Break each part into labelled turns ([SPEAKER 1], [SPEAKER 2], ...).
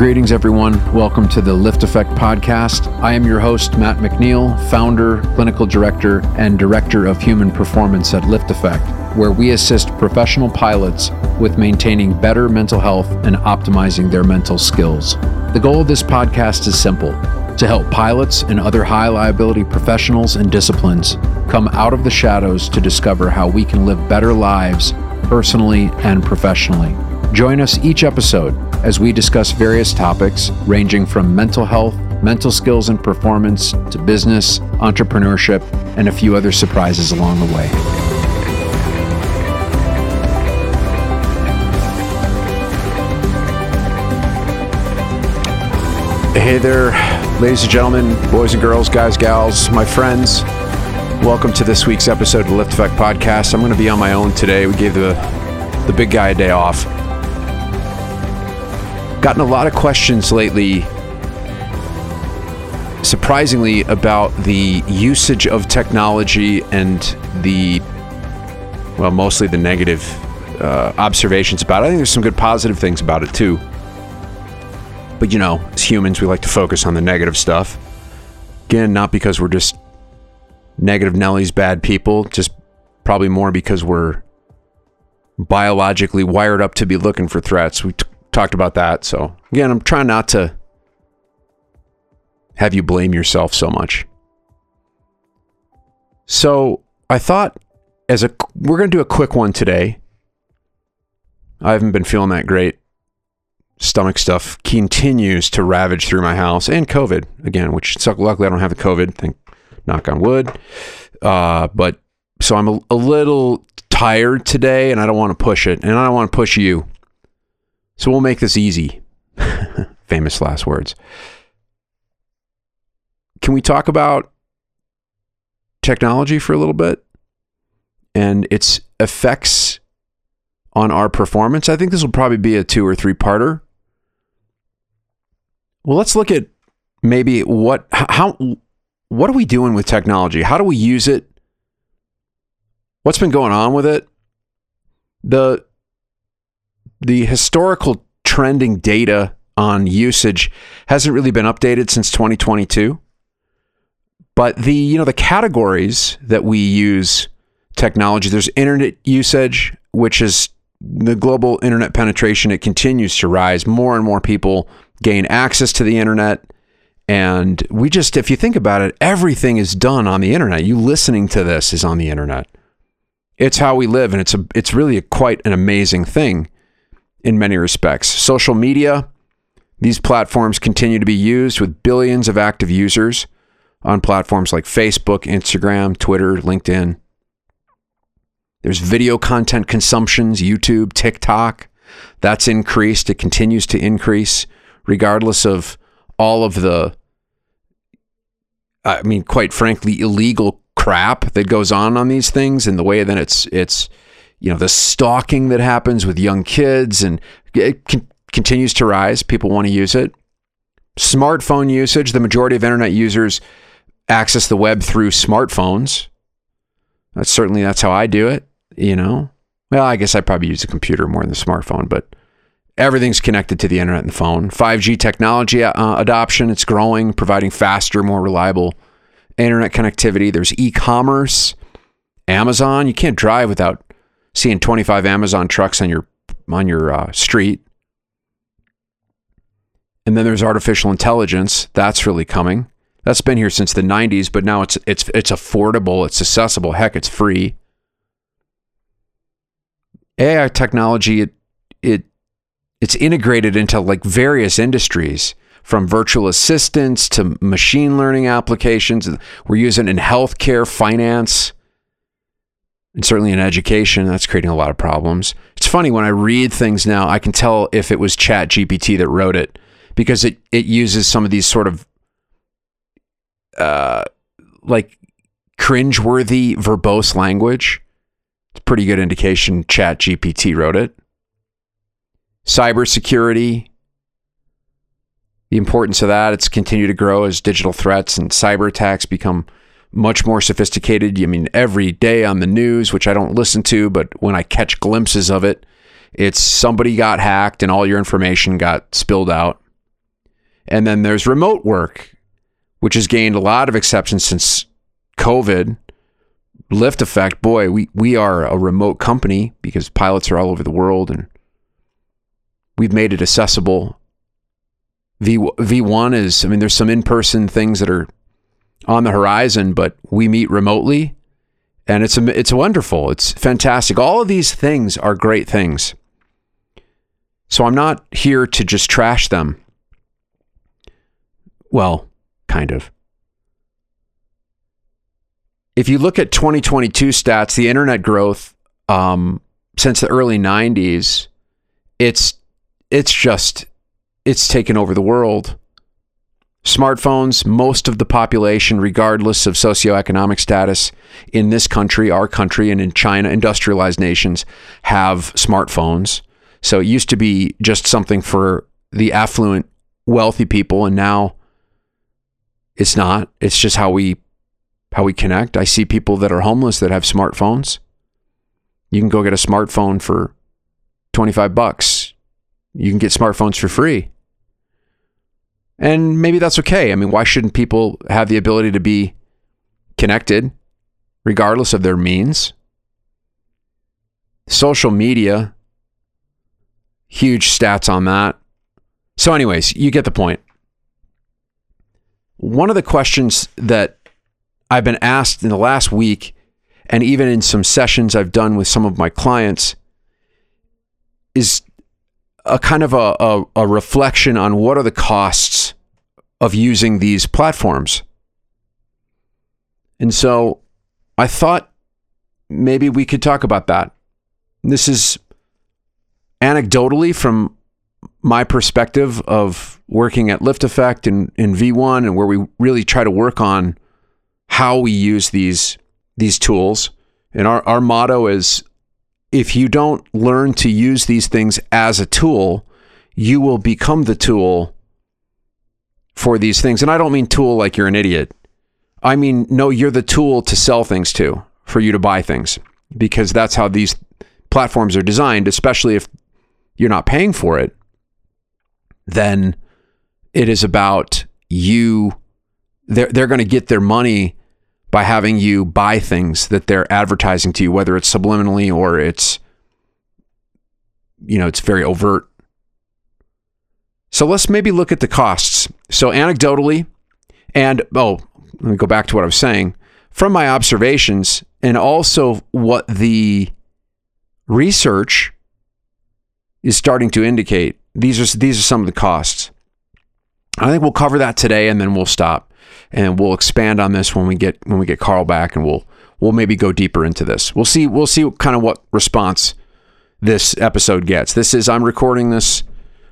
[SPEAKER 1] Greetings, everyone. Welcome to the LiftAffect Podcast. I am your host, Matt McNeil, founder, clinical director, and director of human performance at LiftAffect, where we assist professional pilots with maintaining better mental health and optimizing their mental skills. The goal of this podcast is simple to help pilots and other high liability professionals and disciplines come out of the shadows to discover how we can live better lives personally and professionally. Join us each episode as we discuss various topics ranging from mental health, mental skills and performance, to business, entrepreneurship, and a few other surprises along the way. Hey there, ladies and gentlemen, boys and girls, guys, gals, my friends. Welcome to this week's episode of the LiftAffect Podcast. I'm going to be on my own today. We gave the the big guy a day off gotten a lot of questions lately, surprisingly, about the usage of technology and the, well, mostly the negative uh, observations about it. I think there's some good positive things about it too. But you know, as humans, we like to focus on the negative stuff. Again, not because we're just negative Nellies, bad people, just probably more because we're biologically wired up to be looking for threats. We talked about that. So again, I'm trying not to have you blame yourself so much. So I thought as a we're going to do a quick one today. I haven't been feeling that great. Stomach stuff continues to ravage through my house and COVID again, which luckily I don't have the COVID. Thank knock on wood. Uh, but so I'm a, a little tired today and I don't want to push it and I don't want to push you. So we'll make this easy. Famous last words. Can we talk about technology for a little bit and its effects on our performance? I think this will probably be a two or three parter. Well, let's look at maybe what how what are we doing with technology? How do we use it? What's been going on with it? The the historical trending data on usage hasn't really been updated since 2022 but the you know the categories that we use technology there's internet usage which is the global internet penetration it continues to rise. More and more people gain access to the internet. And we just if you think about it everything is done on the internet. You listening to this is on the internet. It's how we live and it's a it's really a, quite an amazing thing in many respects. Social media, these platforms continue to be used with billions of active users on platforms like Facebook, Instagram, Twitter, LinkedIn. There's video content consumptions, YouTube, TikTok. That's increased. It continues to increase regardless of all of the, I mean, quite frankly, illegal crap that goes on on these things and the way that it's, it's, you know the stalking that happens with young kids and it con- continues to rise. People want to use it. Smartphone usage the majority of internet users access the web through smartphones. That's certainly that's how i do it you know? Well i guess i probably use a computer more than the smartphone but everything's connected to the internet and the phone 5g technology uh, adoption it's growing providing faster more reliable internet connectivity. There's e-commerce amazon you can't drive without seeing 25 Amazon trucks on your on your uh, street. And then there's artificial intelligence. That's really coming. That's been here since the 90s, but now it's it's it's affordable, it's accessible, heck, it's free. AI technology it it it's integrated into like various industries from virtual assistants to machine learning applications. We're using in healthcare, finance, and certainly in education, that's creating a lot of problems. It's funny when I read things now, I can tell if it was Chat GPT that wrote it because it, it uses some of these sort of uh, like cringeworthy verbose language. It's a pretty good indication Chat GPT wrote it. Cybersecurity, the importance of that, it's continued to grow as digital threats and cyber attacks become much more sophisticated. I mean, every day on the news, which I don't listen to, but when I catch glimpses of it, it's somebody got hacked and all your information got spilled out. And then there's remote work, which has gained a lot of acceptance since COVID. LiftAffect, boy, we, we are a remote company because pilots are all over the world and we've made it accessible. V V1 is, I mean, there's some in person things that are on the horizon, but we meet remotely and it's it's wonderful. It's fantastic. All of these things are great things. So I'm not here to just trash them. Well, kind of. If you look at 2022 stats, the internet growth um, since the early 90s, it's it's just it's taken over the world. Smartphones, most of the population, regardless of socioeconomic status in this country, our country, and in China, industrialized nations, have smartphones. So it used to be just something for the affluent, wealthy people, and now it's not. It's just how we how we connect. I see people that are homeless that have smartphones. You can go get a smartphone for 25 bucks. You can get smartphones for free. And maybe that's okay. I mean, why shouldn't people have the ability to be connected regardless of their means? Social media, huge stats on that. So, anyways, you get the point. One of the questions that I've been asked in the last week, and even in some sessions I've done with some of my clients, is a kind of a, a, a reflection on what are the costs of using these platforms. And so I thought maybe we could talk about that. This is anecdotally from my perspective of working at LiftAffect and in V1 and where we really try to work on how we use these these tools. And our, our motto is if you don't learn to use these things as a tool, you will become the tool for these things. And I don't mean tool like you're an idiot. I mean, no, you're the tool to sell things to, for you to buy things, because that's how these platforms are designed, especially if you're not paying for it. Then it is about you. They're, they're going to get their money by having you buy things that they're advertising to you, whether it's subliminally or it's, you know, it's very overt. So let's maybe look at the costs. So, anecdotally, and oh, let me go back to what I was saying. From my observations, and also what the research is starting to indicate, these are these are some of the costs. I think we'll cover that today, and then we'll stop and we'll expand on this when we get when we get Carl back, and we'll we'll maybe go deeper into this. We'll see we'll see kind of what response this episode gets. This is I'm recording this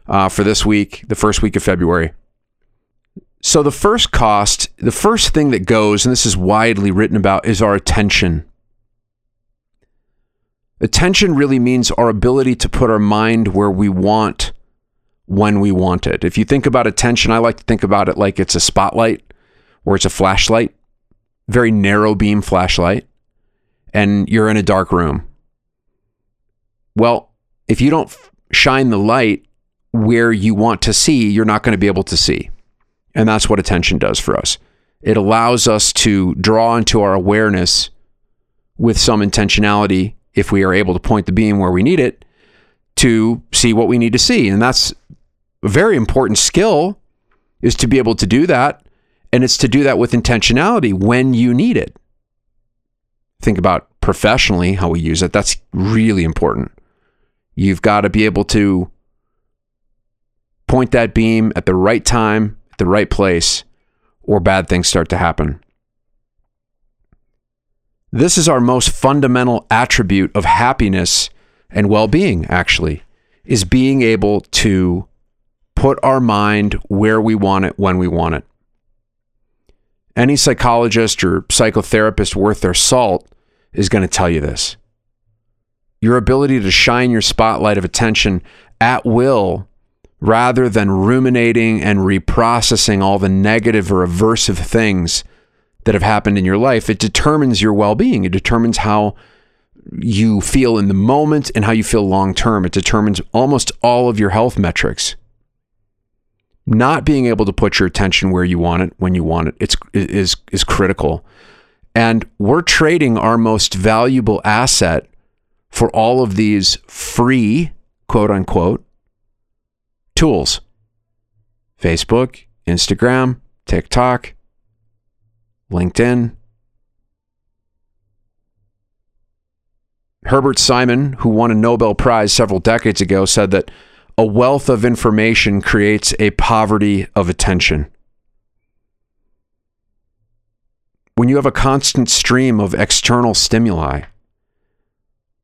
[SPEAKER 1] uh, for this week, the first week of February. So the first cost, the first thing that goes, and this is widely written about, is our attention. Attention really means our ability to put our mind where we want when we want it. If you think about attention, I like to think about it like it's a spotlight or it's a flashlight, very narrow beam flashlight, and you're in a dark room. Well, if you don't shine the light where you want to see, you're not going to be able to see. And that's what attention does for us. It allows us to draw into our awareness with some intentionality if we are able to point the beam where we need it to see what we need to see. And that's a very important skill is to be able to do that and it's to do that with intentionality when you need it. Think about professionally how we use it. That's really important. You've got to be able to point that beam at the right time, at the right place, or bad things start to happen. This is our most fundamental attribute of happiness and well being, actually, is being able to put our mind where we want it when we want it. Any psychologist or psychotherapist worth their salt is going to tell you this. Your ability to shine your spotlight of attention at will rather than ruminating and reprocessing all the negative or aversive things that have happened in your life, it determines your well being. It determines how you feel in the moment and how you feel long term. It determines almost all of your health metrics. Not being able to put your attention where you want it when you want it it's is is critical. And we're trading our most valuable asset for all of these free quote unquote tools. Facebook instagram tiktok linkedin. Herbert simon who won a nobel prize several decades ago said that a wealth of information creates a poverty of attention. When you have a constant stream of external stimuli,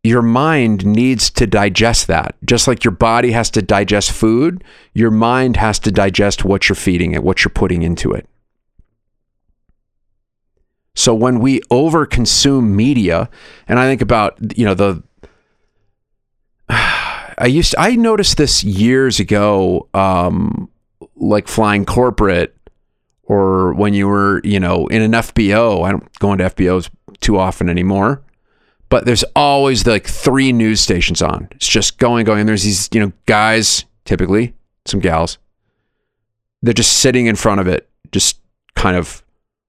[SPEAKER 1] your mind needs to digest that. Just like your body has to digest food, your mind has to digest what you're feeding it, what you're putting into it. So when we overconsume media, and I think about, you know, the I used to, I noticed this years ago, um, like flying corporate or when you were, you know, in an FBO. I don't go into FBOs too often anymore, but there's always like three news stations on. It's just going, going. And there's these, you know, guys, typically some gals. They're just sitting in front of it, just kind of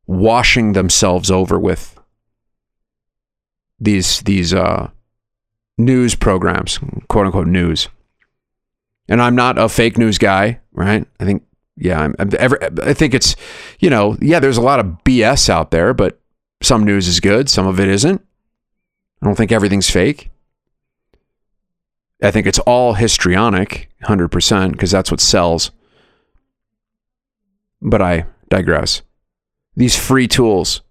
[SPEAKER 1] washing themselves over with these these uh news programs, quote unquote news. And I'm not a fake news guy, right? I think, yeah, I'm, I'm ever, I think it's, you know, yeah, there's a lot of BS out there, but some news is good, some of it isn't. I don't think everything's fake. I think it's all histrionic, 100%, because that's what sells. But I digress. These free tools,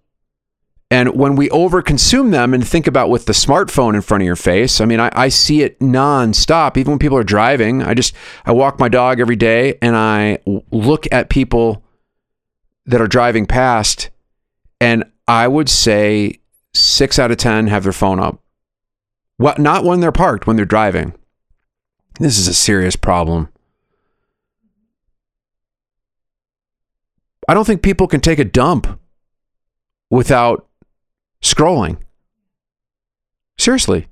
[SPEAKER 1] and when we overconsume them and think about with the smartphone in front of your face, I mean, I, I, see it nonstop. Even when people are driving, I just I walk my dog every day and I look at people that are driving past, and I would say six out of ten have their phone up. What? Not when they're parked, when they're driving. This is a serious problem. I don't think people can take a dump without scrolling. Seriously.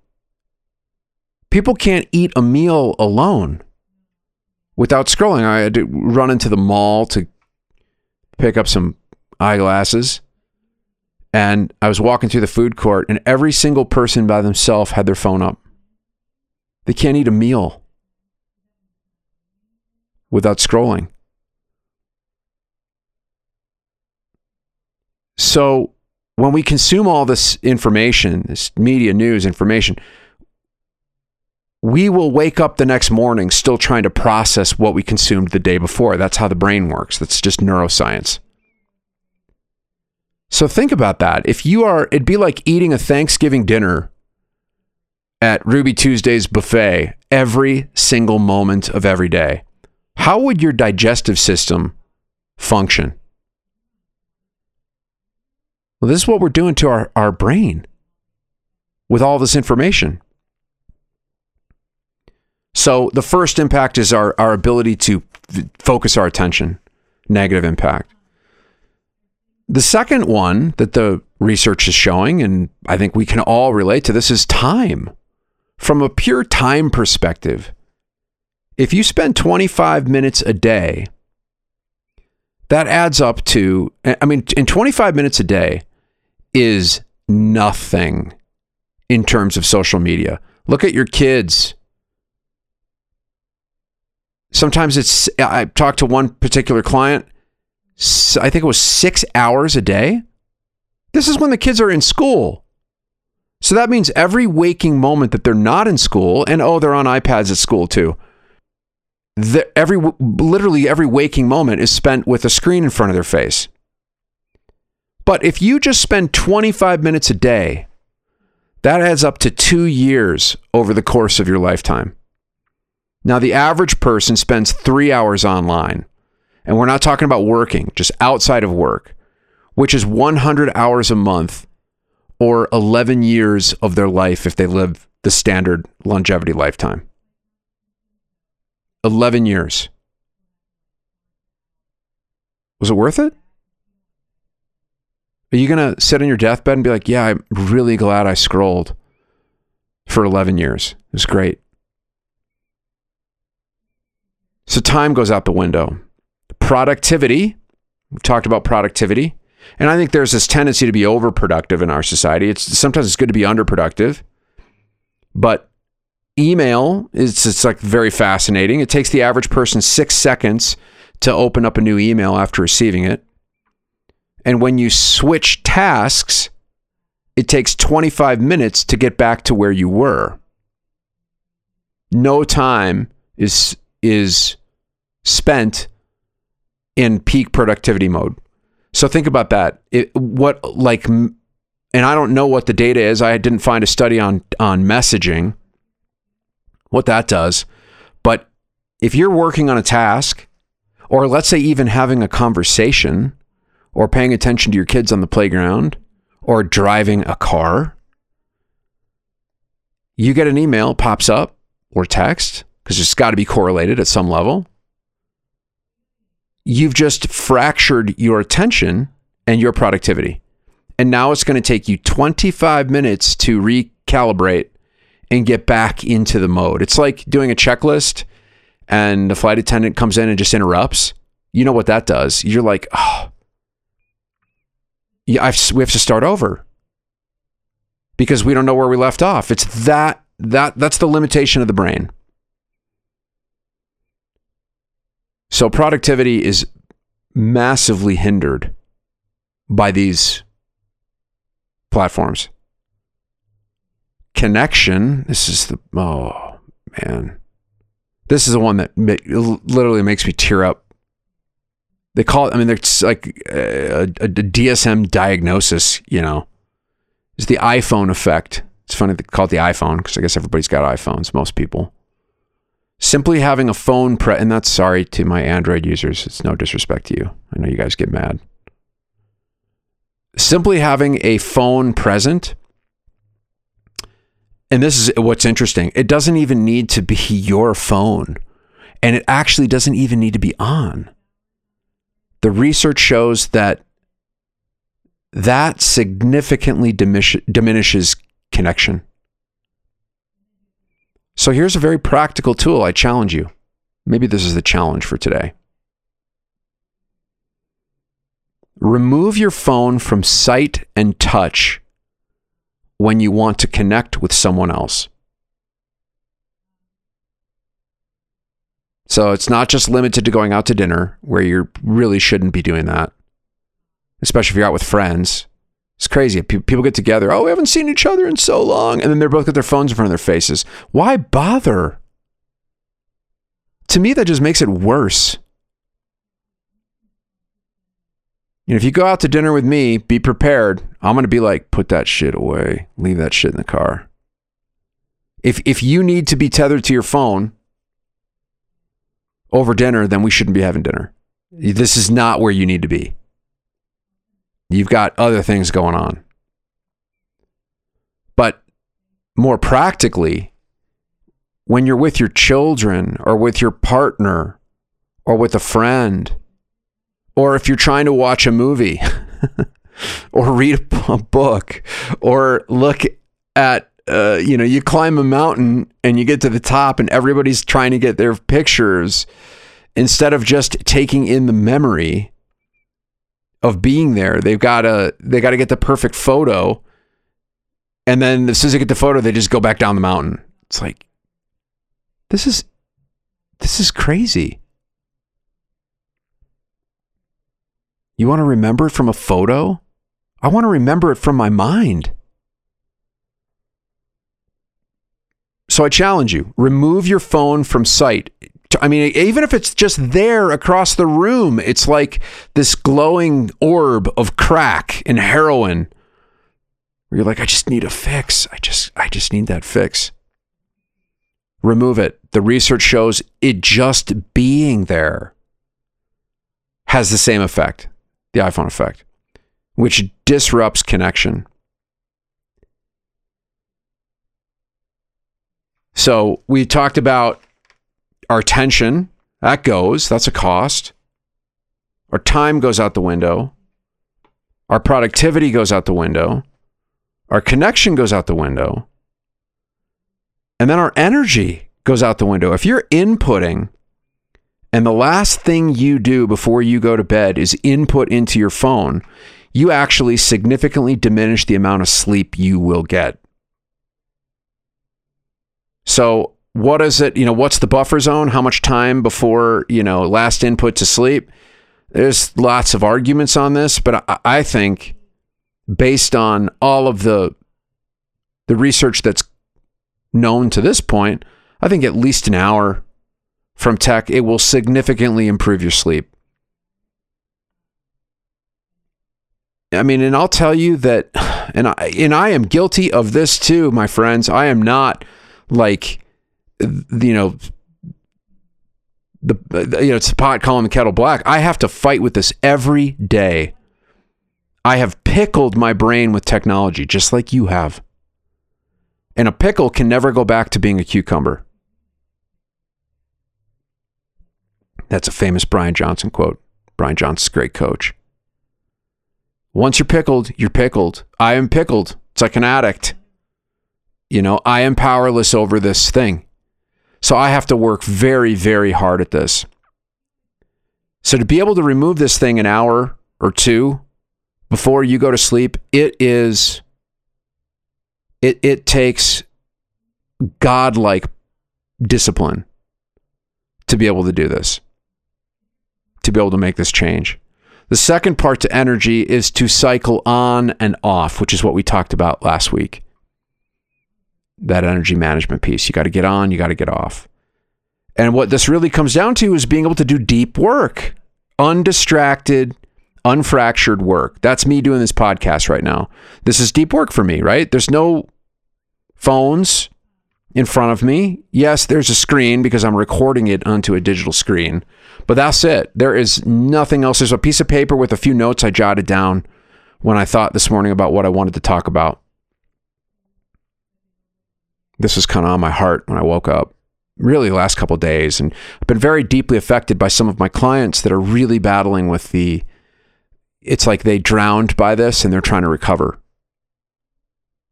[SPEAKER 1] People can't eat a meal alone without scrolling. I had to run into the mall to pick up some eyeglasses. And I was walking through the food court, and every single person by themselves had their phone up. They can't eat a meal without scrolling. So when we consume all this information, this media news information, we will wake up the next morning still trying to process what we consumed the day before. That's how the brain works. That's just neuroscience. So think about that. If you are, it'd be like eating a Thanksgiving dinner at Ruby Tuesday's buffet every single moment of every day. How would your digestive system function? Well, this is what we're doing to our, our brain with all this information. So the first impact is our, our ability to f- focus our attention, negative impact. The second one that the research is showing, and I think we can all relate to this, is time. From a pure time perspective, if you spend 25 minutes a day, that adds up to, I mean, in 25 minutes a day, is nothing in terms of social media. Look at your kids. Sometimes it's, I talked to one particular client, I think it was six hours a day. This is when the kids are in school. So that means every waking moment that they're not in school, and oh, they're on iPads at school too. The, every literally every waking moment is spent with a screen in front of their face. But if you just spend 25 minutes a day, that adds up to two years over the course of your lifetime. Now, the average person spends three hours online, and we're not talking about working, just outside of work, which is 100 hours a month or 11 years of their life if they live the standard longevity lifetime. 11 years. Was it worth it? Are you going to sit on your deathbed and be like, yeah, I'm really glad I scrolled for 11 years? It was great. So time goes out the window. productivity. We've talked about productivity. And I think there's this tendency to be overproductive in our society. It's sometimes it's good to be underproductive. But email is it's like very fascinating. It takes the average person 6 seconds to open up a new email after receiving it. And when you switch tasks, it takes 25 minutes to get back to where you were. No time is is spent in peak productivity mode. So think about that. It, what like and I don't know what the data is. I didn't find a study on on messaging what that does. But if you're working on a task or let's say even having a conversation or paying attention to your kids on the playground or driving a car, you get an email pops up or text because it's got to be correlated at some level. You've just fractured your attention and your productivity. And now it's going to take you 25 minutes to recalibrate and get back into the mode. It's like doing a checklist and the flight attendant comes in and just interrupts. You know what that does? You're like, oh, yeah, I've, we have to start over because we don't know where we left off. It's that that that's the limitation of the brain. So productivity is massively hindered by these platforms. Connection, this is the oh man. This is the one that literally makes me tear up they call it, I mean, it's like uh, a, a, DSM diagnosis, you know. It's the iPhone effect. It's funny they call it the iPhone because I guess everybody's got iPhones, most people. Simply having a phone, pre- and that's sorry to my Android users. It's no disrespect to you. I know you guys get mad. Simply having a phone present, and this is what's interesting, it doesn't even need to be your phone, and it actually doesn't even need to be on the research shows that that significantly diminish, diminishes connection. So here's a very practical tool. I challenge you. Maybe this is the challenge for today. Remove your phone from sight and touch when you want to connect with someone else. So it's not just limited to going out to dinner where you really shouldn't be doing that, especially if you're out with friends. It's crazy. People get together. Oh, we haven't seen each other in so long. And then they're both got their phones in front of their faces. Why bother? To me, that just makes it worse. You know, if you go out to dinner with me, be prepared. I'm going to be like, put that shit away. Leave that shit in the car. If, if you need to be tethered to your phone, over dinner, then we shouldn't be having dinner. This is not where you need to be. You've got other things going on. But more practically, when you're with your children or with your partner or with a friend, or if you're trying to watch a movie or read a book or look at uh, you know, you climb a mountain and you get to the top and everybody's trying to get their pictures instead of just taking in the memory of being there. They've got to they got to get the perfect photo. And then as soon as they get the photo, they just go back down the mountain. It's like this is this is crazy. You want to remember it from a photo? I want to remember it from my mind. So I challenge you remove your phone from sight. I mean, even if it's just there across the room, it's like this glowing orb of crack and heroin. Where you're like, I just need a fix. I just, I just need that fix. Remove it. The research shows it just being there has the same effect, the iPhone effect, which disrupts connection. So we talked about our tension, that goes, that's a cost. Our time goes out the window. Our productivity goes out the window. Our connection goes out the window. And then our energy goes out the window. If you're inputting and the last thing you do before you go to bed is input into your phone, you actually significantly diminish the amount of sleep you will get. So, what is it? You know, what's the buffer zone? How much time before, you know, last input to sleep? There's lots of arguments on this, but I, I think based on all of the the research that's known to this point, I think at least an hour from tech, it will significantly improve your sleep. I mean, and I'll tell you that, and I, and I am guilty of this too, my friends. I am not like, you know, the you know it's pot calling the kettle black. I have to fight with this every day. I have pickled my brain with technology, just like you have. And a pickle can never go back to being a cucumber. That's a famous Brian Johnson quote. Brian Johnson's great coach. Once you're pickled, you're pickled. I am pickled. It's like an addict. You know, I am powerless over this thing. So I have to work very, very hard at this. So to be able to remove this thing an hour or two before you go to sleep, it is it it takes godlike discipline to be able to do this. To be able to make this change. The second part to energy is to cycle on and off, which is what we talked about last week that energy management piece. You got to get on, you got to get off. And what this really comes down to is being able to do deep work, undistracted, unfractured work. That's me doing this podcast right now. This is deep work for me, right? There's no phones in front of me. Yes, there's a screen because I'm recording it onto a digital screen, but that's it. There is nothing else. There's a piece of paper with a few notes I jotted down when I thought this morning about what I wanted to talk about this was kind of on my heart when I woke up really the last couple days and I've been very deeply affected by some of my clients that are really battling with the it's like they drowned by this and they're trying to recover.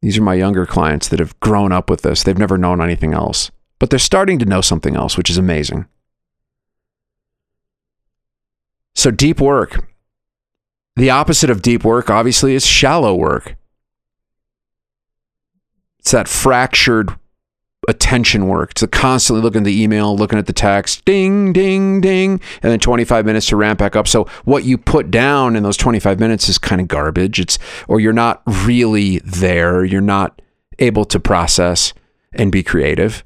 [SPEAKER 1] These are my younger clients that have grown up with this. They've never known anything else, but they're starting to know something else, which is amazing. So deep work. The opposite of deep work obviously is shallow work. It's that fractured attention work. It's constantly looking at the email, looking at the text, ding, ding, ding, and then 25 minutes to ramp back up. So what you put down in those 25 minutes is kind of garbage. It's or you're not really there. You're not able to process and be creative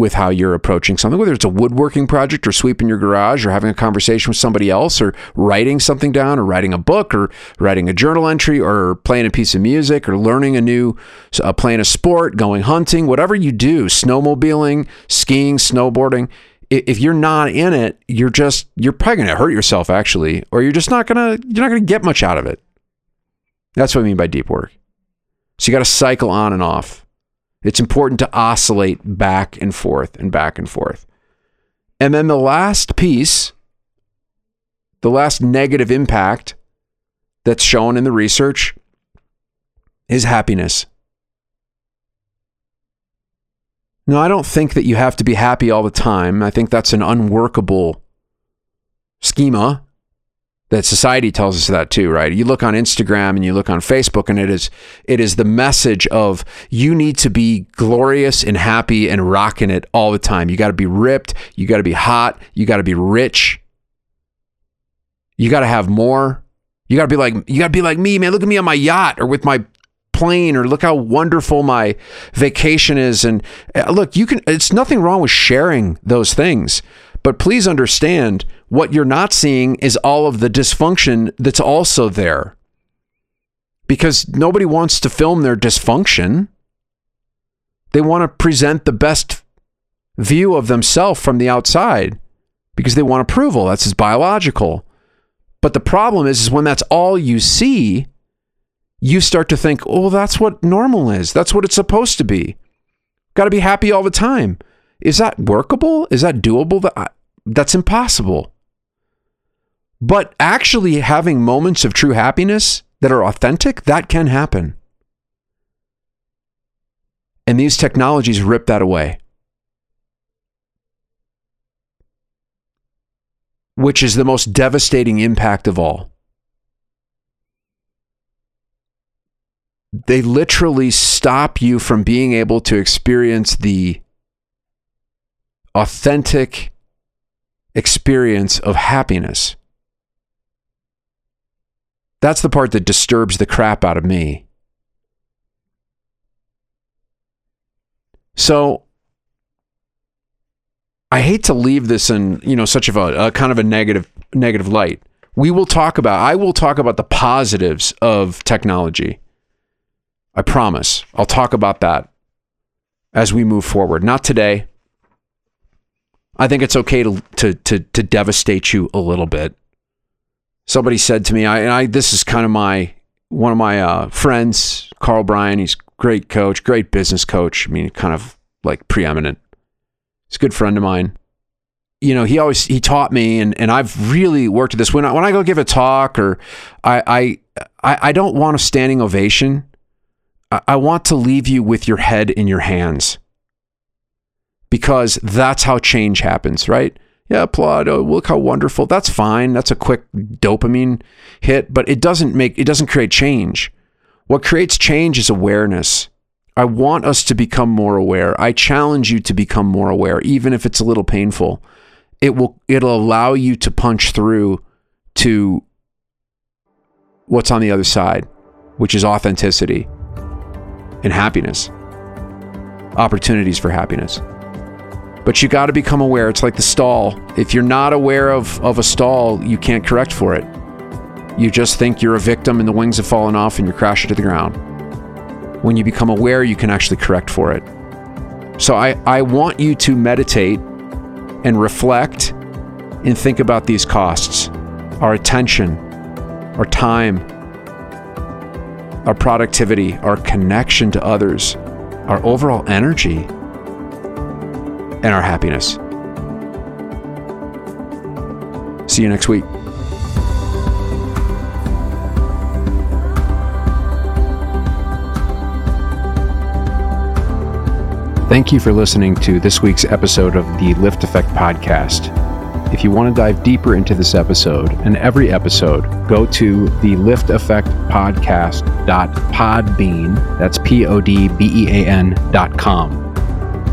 [SPEAKER 1] with how you're approaching something, whether it's a woodworking project or sweeping your garage or having a conversation with somebody else or writing something down or writing a book or writing a journal entry or playing a piece of music or learning a new, uh, playing a sport, going hunting, whatever you do, snowmobiling, skiing, snowboarding. If you're not in it, you're just, you're probably going to hurt yourself actually, or you're just not going to, you're not going to get much out of it. That's what I mean by deep work. So you got to cycle on and off. It's important to oscillate back and forth and back and forth. And then the last piece, the last negative impact that's shown in the research is happiness. Now, I don't think that you have to be happy all the time. I think that's an unworkable schema that society tells us that too, right? You look on Instagram and you look on Facebook and it is it is the message of you need to be glorious and happy and rocking it all the time. You got to be ripped, you got to be hot, you got to be rich. You got to have more. You got to be like you got to be like me, man. Look at me on my yacht or with my plane or look how wonderful my vacation is and uh, look, you can it's nothing wrong with sharing those things. But please understand what you're not seeing is all of the dysfunction that's also there. Because nobody wants to film their dysfunction. They want to present the best view of themselves from the outside because they want approval. That's just biological. But the problem is, is when that's all you see, you start to think, oh, that's what normal is. That's what it's supposed to be. Got to be happy all the time. Is that workable? Is that doable? That's impossible. But actually having moments of true happiness that are authentic, that can happen. And these technologies rip that away. which is the most devastating impact of all. They literally stop you from being able to experience the authentic experience of happiness. That's the part that disturbs the crap out of me. So I hate to leave this in, you know, such of a, a, kind of a negative negative light. We will talk about I will talk about the positives of technology. I promise. I'll talk about that as we move forward. Not today. I think it's okay to to to, to devastate you a little bit. Somebody said to me, I, I this is kind of my one of my uh, friends, Carl Bryan. He's great coach, great business coach. I mean, kind of like preeminent. He's a good friend of mine. You know, he always he taught me, and and I've really worked at this. When I, when I go give a talk, or I I I don't want a standing ovation. I, I want to leave you with your head in your hands because that's how change happens, right? Yeah, applaud. Oh, look how wonderful. That's fine. That's a quick dopamine hit, but it doesn't make it doesn't create change. What creates change is awareness. I want us to become more aware. I challenge you to become more aware, even if it's a little painful. It will it'll allow you to punch through to what's on the other side, which is authenticity and happiness. Opportunities for happiness. But you got to become aware. It's like the stall. If you're not aware of, of a stall, you can't correct for it. You just think you're a victim and the wings have fallen off and you're crashing to the ground. When you become aware, you can actually correct for it. So I, I want you to meditate and reflect and think about these costs our attention, our time, our productivity, our connection to others, our overall energy and our happiness. See you next week. Thank you for listening to this week's episode of the LiftAffect Podcast. If you want to dive deeper into this episode and every episode, go to the LiftAffect Podcast.podbean, that's P O D B E A N dot com.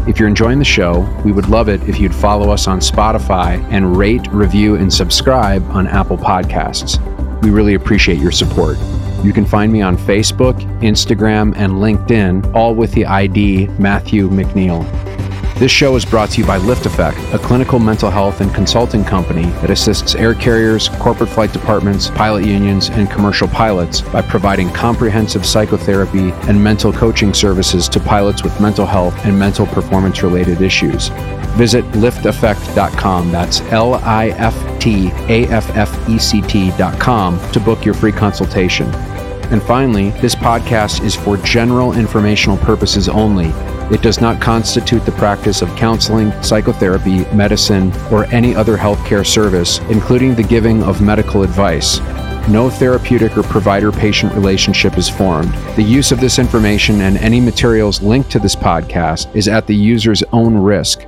[SPEAKER 1] If you're enjoying the show, we would love it if you'd follow us on Spotify and rate, review, and subscribe on Apple Podcasts. We really appreciate your support. You can find me on Facebook, Instagram, and LinkedIn, all with the ID Matthew McNeil. This show is brought to you by LiftAffect, a clinical mental health and consulting company that assists air carriers, corporate flight departments, pilot unions, and commercial pilots by providing comprehensive psychotherapy and mental coaching services to pilots with mental health and mental performance related issues. Visit liftaffect.com. That's L I F T A F F E C T.com to book your free consultation. And finally, this podcast is for general informational purposes only. It does not constitute the practice of counseling, psychotherapy, medicine, or any other healthcare service, including the giving of medical advice. No therapeutic or provider patient relationship is formed. The use of this information and any materials linked to this podcast is at the user's own risk.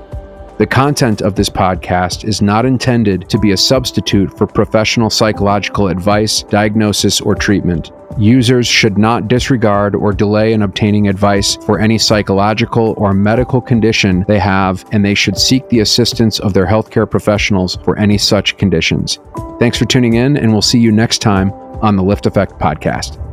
[SPEAKER 1] The content of this podcast is not intended to be a substitute for professional psychological advice, diagnosis, or treatment. Users should not disregard or delay in obtaining advice for any psychological or medical condition they have, and they should seek the assistance of their healthcare professionals for any such conditions. Thanks for tuning in, and we'll see you next time on the LiftAffect Podcast.